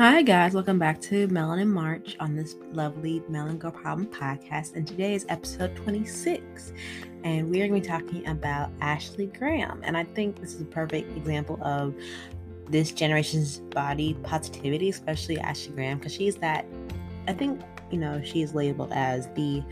Hi, guys. Welcome back to Melanin March on this lovely Melon Girl Problem podcast. And today is episode 26. And we are going to be talking about Ashley Graham. And I think this is a perfect example of this generation's body positivity, especially Ashley Graham, because she's that, I think, you know, she's labeled as the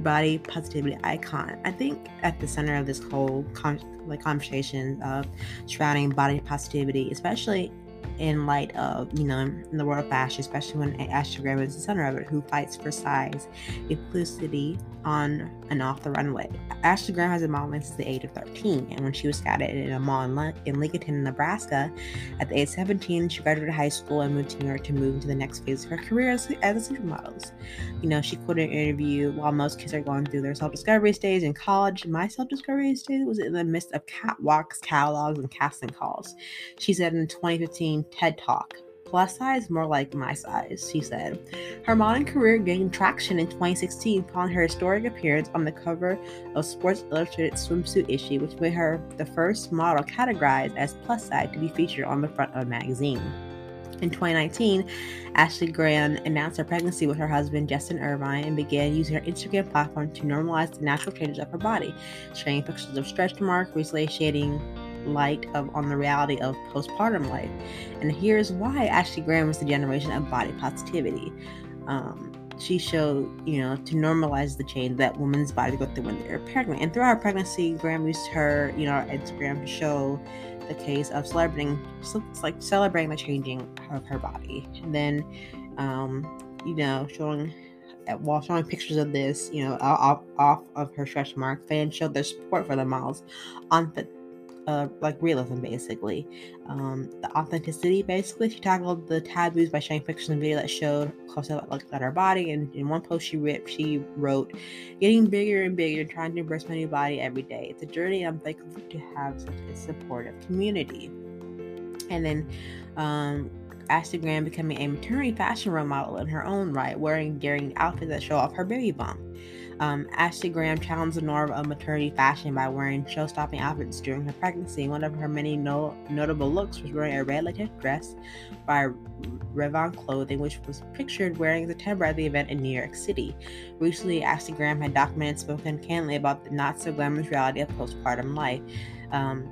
body positivity icon. I think at the center of this whole con- like conversation of surrounding body positivity, especially in light of, you know, in the world of fashion, especially when Ashley Graham is the center of it, who fights for size, inclusivity on and off the runway. Ashley Graham has been modeling since the age of 13, and when she was scouted in a mall in, in Lincoln, Nebraska, at the age of 17, she graduated high school and moved to New York to move into the next phase of her career as, as a supermodel. You know, she quoted an interview while most kids are going through their self-discovery stage in college. My self-discovery stage was in the midst of catwalks, catalogs, and casting calls. She said in 2015 TED Talk. Plus size, more like my size, she said. Her modeling career gained traction in 2016 upon her historic appearance on the cover of Sports Illustrated swimsuit issue, which made her the first model categorized as plus size to be featured on the front of a magazine. In 2019, Ashley Graham announced her pregnancy with her husband, Justin Ervin, and began using her Instagram platform to normalize the natural changes of her body, sharing pictures of stretch marks, shading light of on the reality of postpartum life. And here's why Ashley Graham was the generation of body positivity. Um, she showed, you know, to normalize the change that women's bodies go through when they're pregnant. And throughout pregnancy, Graham used her, you know, Instagram to show the case of celebrating, like celebrating the changing of her body. And then, um, you know, showing while showing pictures of this, you know, off, off of her stretch mark, fans showed their support for the models on uh, like realism basically. Um, the authenticity basically. She tackled the taboos by showing pictures and video that showed close up looked at her body and in one post she ripped she wrote getting bigger and bigger trying to embrace my new body every day. It's a journey i'm thankful to have such a supportive community. And then um, Graham becoming a maternity fashion role model in her own right, wearing daring outfits that show off her baby bump. Um, Ashley Graham challenged the norm of maternity fashion by wearing show-stopping outfits during her pregnancy. One of her many no- notable looks was wearing a red latex dress by Revlon Clothing, which was pictured wearing in September at the event in New York City. Recently, Ashley Graham had documented and spoken candidly about the not-so-glamorous reality of postpartum life. Um,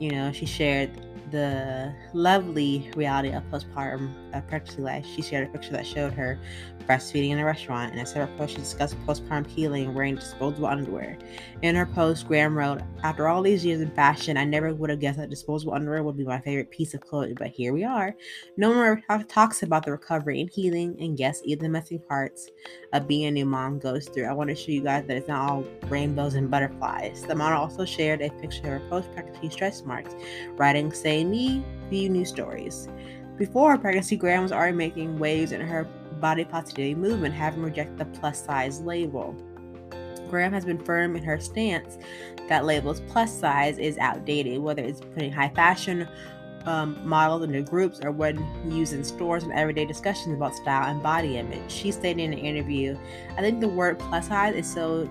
you know, she shared the lovely reality of postpartum uh, pregnancy life, she shared a picture that showed her breastfeeding in a restaurant. In a separate post, she discussed postpartum healing wearing disposable underwear. In her post, Graham wrote, After all these years in fashion, I never would have guessed that disposable underwear would be my favorite piece of clothing, but here we are. No one ever talks about the recovery and healing, and guess even the messy parts of being a new mom goes through. I want to show you guys that it's not all rainbows and butterflies. The model also shared a picture of her post pregnancy stretch marks, writing, Say me, few new stories. Before her pregnancy, Graham was already making waves in her body positivity movement, having rejected the plus size label. Graham has been firm in her stance that labels plus size is outdated, whether it's putting high fashion um, models into groups or when used in stores and everyday discussions about style and body image. She stated in an interview, I think the word plus size is so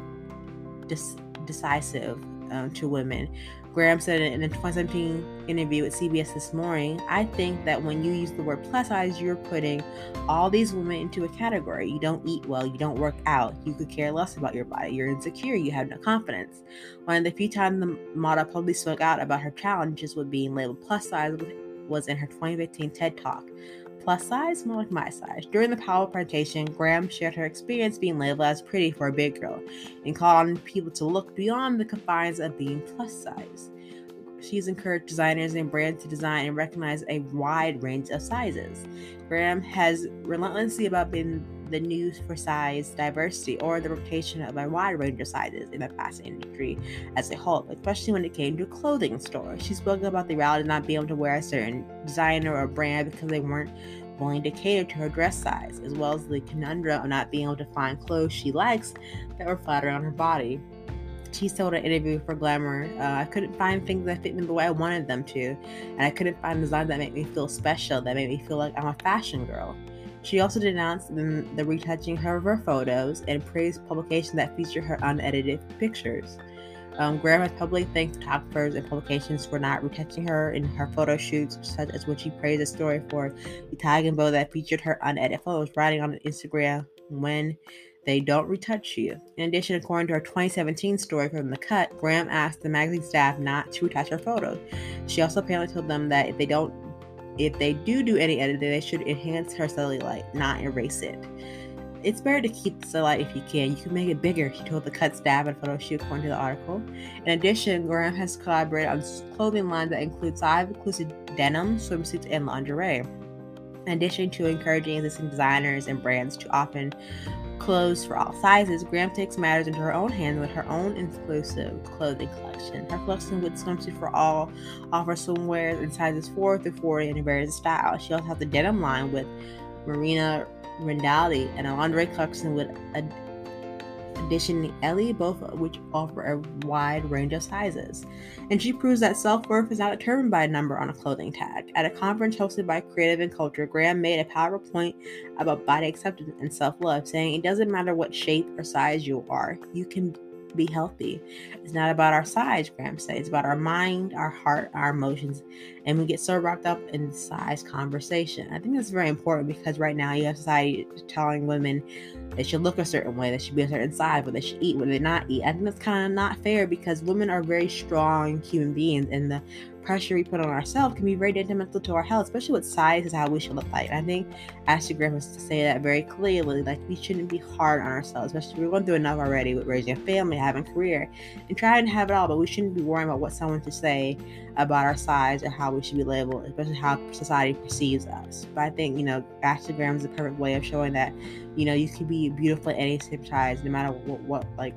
dis- decisive um, to women. Graham said in a 2017 interview with CBS This Morning, I think that when you use the word plus size, you're putting all these women into a category. You don't eat well, you don't work out, you could care less about your body, you're insecure, you have no confidence. One of the few times the model publicly spoke out about her challenges with being labeled plus size was in her 2015 TED Talk plus size, more like my size. During the power presentation, Graham shared her experience being labeled as pretty for a big girl and called on people to look beyond the confines of being plus size. She's encouraged designers and brands to design and recognize a wide range of sizes. Graham has relentlessly about being the news for size diversity or the rotation of a wide range of sizes in the fashion industry as a whole, especially when it came to clothing stores. She spoke about the reality of not being able to wear a certain designer or brand because they weren't willing to cater to her dress size, as well as the conundrum of not being able to find clothes she likes that were flattering on her body. She told an interview for Glamour, uh, I couldn't find things that fit me the way I wanted them to, and I couldn't find designs that made me feel special, that made me feel like I'm a fashion girl. She also denounced the, retouching of her photos and praised publications that feature her unedited pictures. Um, Graham has publicly thanked photographers and publications for not retouching her in her photo shoots, such as when she praised a story for the and bow that featured her unedited photos, writing on Instagram when they don't retouch you. In addition, according to her 2017 story from The Cut, Graham asked the magazine staff not to retouch her photos. She also apparently told them that if they don't, if they do do any editing, they should enhance her cellulite, not erase it. It's better to keep the cellulite if you can. You can make it bigger, she told the Cut staff in a photo shoot, according to the article. In addition, Graham has collaborated on clothing lines that include size-inclusive denim, swimsuits, and lingerie. In addition to encouraging existing designers and brands to often clothes for all sizes, Graham takes matters into her own hands with her own exclusive clothing collection. Her collection with swimsuit for all offers swimwear in sizes 4 through 40 in various styles. She also has the denim line with Marina Rinaldi and a lingerie collection with a Addition Elle, both of which offer a wide range of sizes. And she proves that self worth is not determined by a number on a clothing tag. At a conference hosted by Create and Cultivate, Graham made a powerful point about body acceptance and self love, saying it doesn't matter what shape or size you are, you can be healthy. It's not about our size, Graham said. It's about our mind, our heart, our emotions. And we get so wrapped up in size conversation. I think that's very important because right now you have society telling women they should look a certain way, they should be a certain size, what they should eat, what they not eat. I think that's kind of not fair because women are very strong human beings and the pressure we put on ourselves can be very detrimental to our health, especially with size is how we should look like. I think Ashley Graham has to say that very clearly. Like we shouldn't be hard on ourselves, especially we're going through enough already with raising a family, having a career, and trying to have it all. But we shouldn't be worrying about what someone to say about our size or how we should be labeled, especially how society perceives us. But I think you know Ashley Graham is a perfect way of showing that you know you can be beautiful at any size, no matter what, what like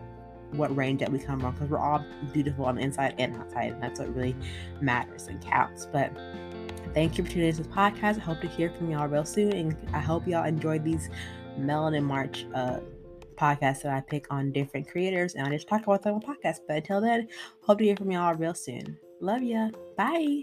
what range that we come from because we're all beautiful on the inside and outside, and that's what really matters and counts. But thank you for tuning into this podcast. I hope to hear from y'all real soon, and I hope y'all enjoyed these Melanin March uh, podcasts that I pick on different creators, and I just talk about them on podcasts. But until then, hope to hear from y'all real soon. Love ya. Bye.